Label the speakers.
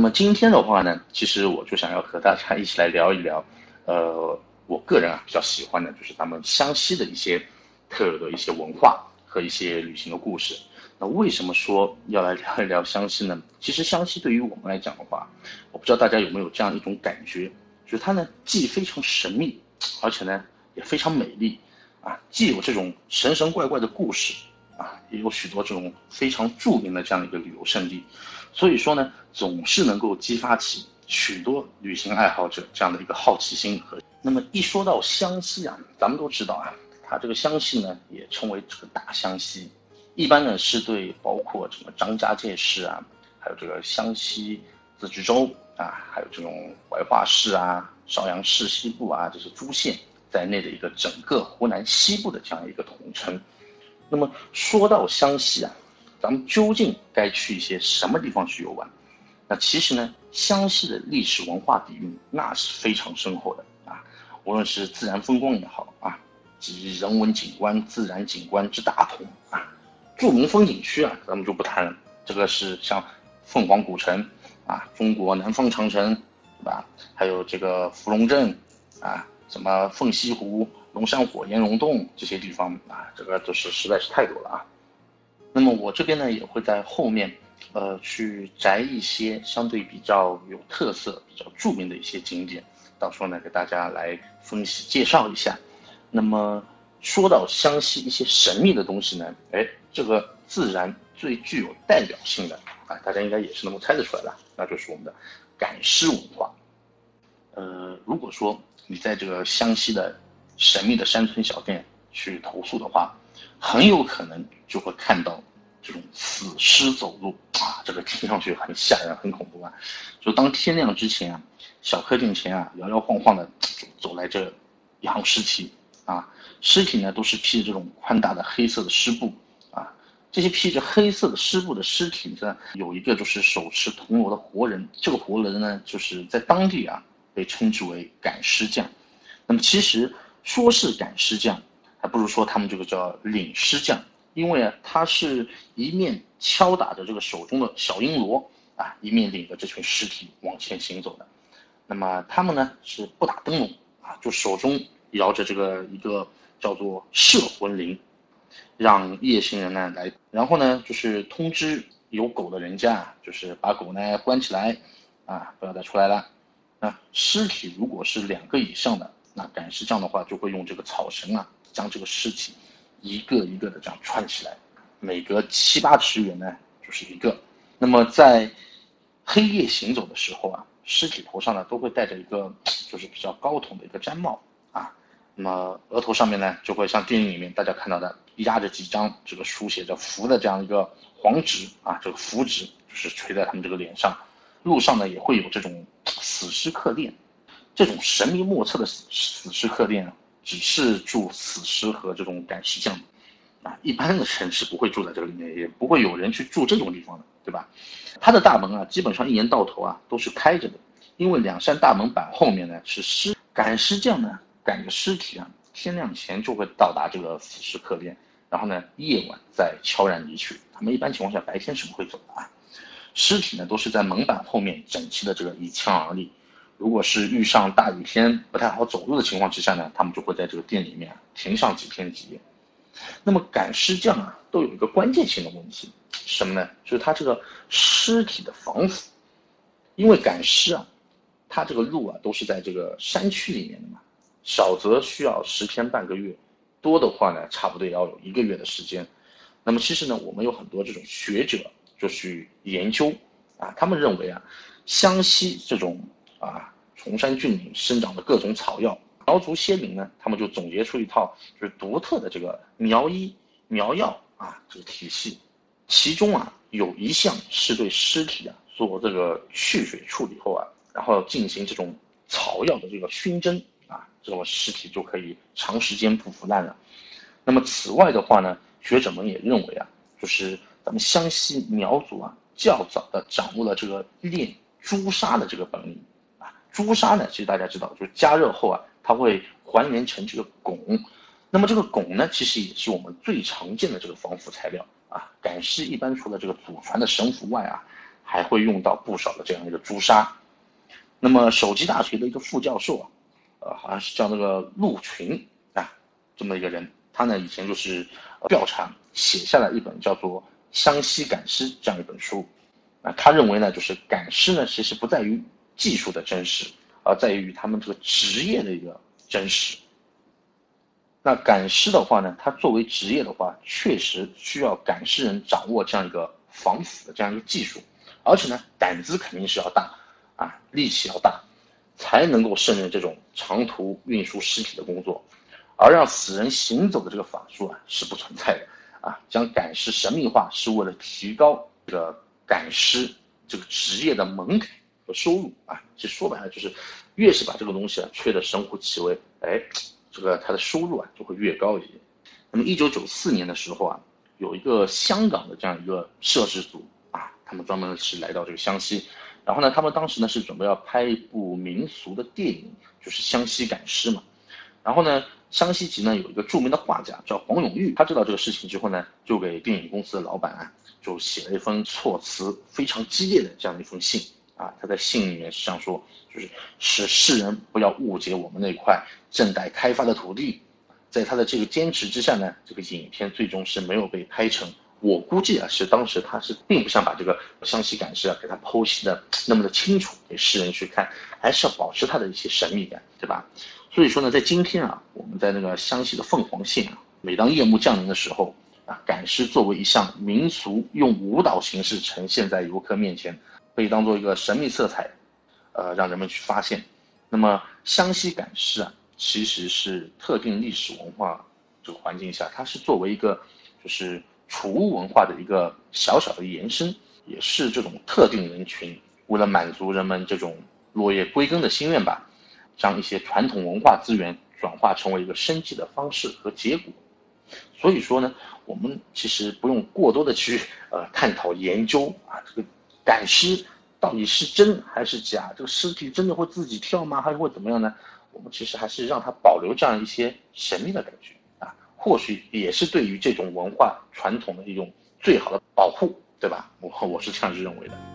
Speaker 1: 那么今天的话呢，其实我就想要和大家一起来聊一聊，呃，我个人啊比较喜欢的就是咱们湘西的一些特有的一些文化和一些旅行的故事。那为什么说要来聊一聊湘西呢？其实湘西对于我们来讲的话，我不知道大家有没有这样一种感觉，就是它呢既非常神秘，而且呢也非常美丽，啊，既有这种神神怪怪的故事，啊，也有许多这种非常著名的这样一个旅游胜地，所以说呢，总是能够激发起许多旅行爱好者这样的一个好奇心和。那么一说到湘西啊，咱们都知道啊，它这个湘西呢也称为这个大湘西。一般呢是对包括什么张家界市啊，还有这个湘西自治州啊，还有这种怀化市啊、邵阳市西部啊这些诸县在内的一个整个湖南西部的这样一个统称。那么说到湘西啊，咱们究竟该去一些什么地方去游玩？那其实呢，湘西的历史文化底蕴那是非常深厚的啊，无论是自然风光也好啊，及人文景观、自然景观之大同啊。著名风景区啊，咱们就不谈了。这个是像凤凰古城啊，中国南方长城，对吧？还有这个芙蓉镇啊，什么凤西湖、龙山火焰溶洞这些地方啊，这个就是实在是太多了啊。那么我这边呢，也会在后面，呃，去摘一些相对比较有特色、比较著名的一些景点，到时候呢，给大家来分析介绍一下。那么说到湘西一些神秘的东西呢，哎。这个自然最具有代表性的啊，大家应该也是能够猜得出来的，那就是我们的赶尸文化。呃，如果说你在这个湘西的神秘的山村小店去投宿的话，很有可能就会看到这种死尸走路啊，这个听上去很吓人、很恐怖啊。就当天亮之前啊，小客厅前啊摇摇晃晃的走来这一行尸体啊，尸体呢都是披着这种宽大的黑色的湿布啊。这些披着黑色的湿布的尸体呢，有一个就是手持铜锣的活人，这个活人呢，就是在当地啊被称之为赶尸匠。那么其实说是赶尸匠，还不如说他们这个叫领尸匠，因为啊，他是一面敲打着这个手中的小阴锣啊，一面领着这群尸体往前行走的。那么他们呢是不打灯笼啊，就手中摇着这个一个叫做摄魂铃。让夜行人呢来，然后呢就是通知有狗的人家，就是把狗呢关起来，啊，不要再出来了。那尸体如果是两个以上的，那赶尸匠的话就会用这个草绳啊，将这个尸体一个一个的这样串起来，每隔七八尺远呢就是一个。那么在黑夜行走的时候啊，尸体头上呢都会戴着一个就是比较高筒的一个毡帽啊。那么额头上面呢，就会像电影里面大家看到的，压着几张这个书写着符的这样一个黄纸啊，这个符纸就是垂在他们这个脸上。路上呢也会有这种死尸客店，这种神秘莫测的死死尸客店啊，只是住死尸和这种赶尸匠啊，一般的人是不会住在这个里面，也不会有人去住这种地方的，对吧？它的大门啊，基本上一年到头啊都是开着的，因为两扇大门板后面呢是尸赶尸匠呢。赶着尸体啊，天亮前就会到达这个死尸客店，然后呢，夜晚再悄然离去。他们一般情况下白天是不会走的啊。尸体呢，都是在门板后面整齐的这个一枪而立。如果是遇上大雨天不太好走路的情况之下呢，他们就会在这个店里面停上几天几夜。那么赶尸匠啊，都有一个关键性的问题，什么呢？就是他这个尸体的防腐，因为赶尸啊，他这个路啊都是在这个山区里面的嘛。少则需要十天半个月，多的话呢，差不多也要有一个月的时间。那么其实呢，我们有很多这种学者就去研究啊，他们认为啊，湘西这种啊崇山峻岭生长的各种草药，苗族先民呢，他们就总结出一套就是独特的这个苗医苗药啊这个体系，其中啊有一项是对尸体啊做这个去水处理后啊，然后进行这种草药的这个熏蒸。啊，这种尸体就可以长时间不腐烂了。那么此外的话呢，学者们也认为啊，就是咱们湘西苗族啊，较早的掌握了这个炼朱砂的这个本领。朱砂呢，其实大家知道，就是加热后啊，它会还原成这个汞。那么这个汞呢，其实也是我们最常见的这个防腐材料啊。赶尸一般除了这个祖传的神符外啊，还会用到不少的这样一个朱砂。那么首级大学的一个副教授啊，呃，好像是叫那个陆群啊，这么一个人，他呢以前就是调查写下了一本叫做《湘西赶尸》这样一本书。啊，他认为呢，就是赶尸呢，其实不在于技术的真实，而在于他们这个职业的一个真实。那赶尸的话呢，它作为职业的话，确实需要赶尸人掌握这样一个防腐的这样一个技术，而且呢，胆子肯定是要大，啊，力气要大，才能够胜任这种长途运输尸体的工作。而让死人行走的这个法术啊，是不存在的。啊，将赶尸神秘化，是为了提高这个赶尸这个职业的门槛和收入啊。其实说白了就是，越是把这个东西啊吹得神乎其微，哎。这个它的收入啊就会越高一些。那么一九九四年的时候啊，有一个香港的这样一个摄制组啊，他们专门是来到这个湘西，然后呢，他们当时呢是准备要拍一部民俗的电影，就是《湘西赶尸》嘛。然后呢，湘西籍呢有一个著名的画家叫黄永玉，他知道这个事情之后呢，就给电影公司的老板啊，就写了一封措辞非常激烈的这样一封信。啊，他在信里面是这样说，就是使世人不要误解我们那块正待开发的土地。在他的这个坚持之下呢，这个影片最终是没有被拍成。我估计啊，是当时他是并不想把这个湘西赶尸啊给他剖析的那么的清楚给世人去看，还是要保持他的一些神秘感，对吧？所以说呢，在今天啊，我们在那个湘西的凤凰县啊，每当夜幕降临的时候啊，赶尸作为一项民俗，用舞蹈形式呈现在游客面前。可以当做一个神秘色彩，呃，让人们去发现。那么湘西赶尸啊，其实是特定历史文化这个环境下，它是作为一个就是储物文化的一个小小的延伸，也是这种特定人群为了满足人们这种落叶归根的心愿吧，将一些传统文化资源转化成为一个生计的方式和结果。所以说呢，我们其实不用过多的去呃探讨研究啊这个。赶尸到底是真还是假？这个尸体真的会自己跳吗？还是会怎么样呢？我们其实还是让它保留这样一些神秘的感觉啊，或许也是对于这种文化传统的一种最好的保护，对吧？我我是这样认为的。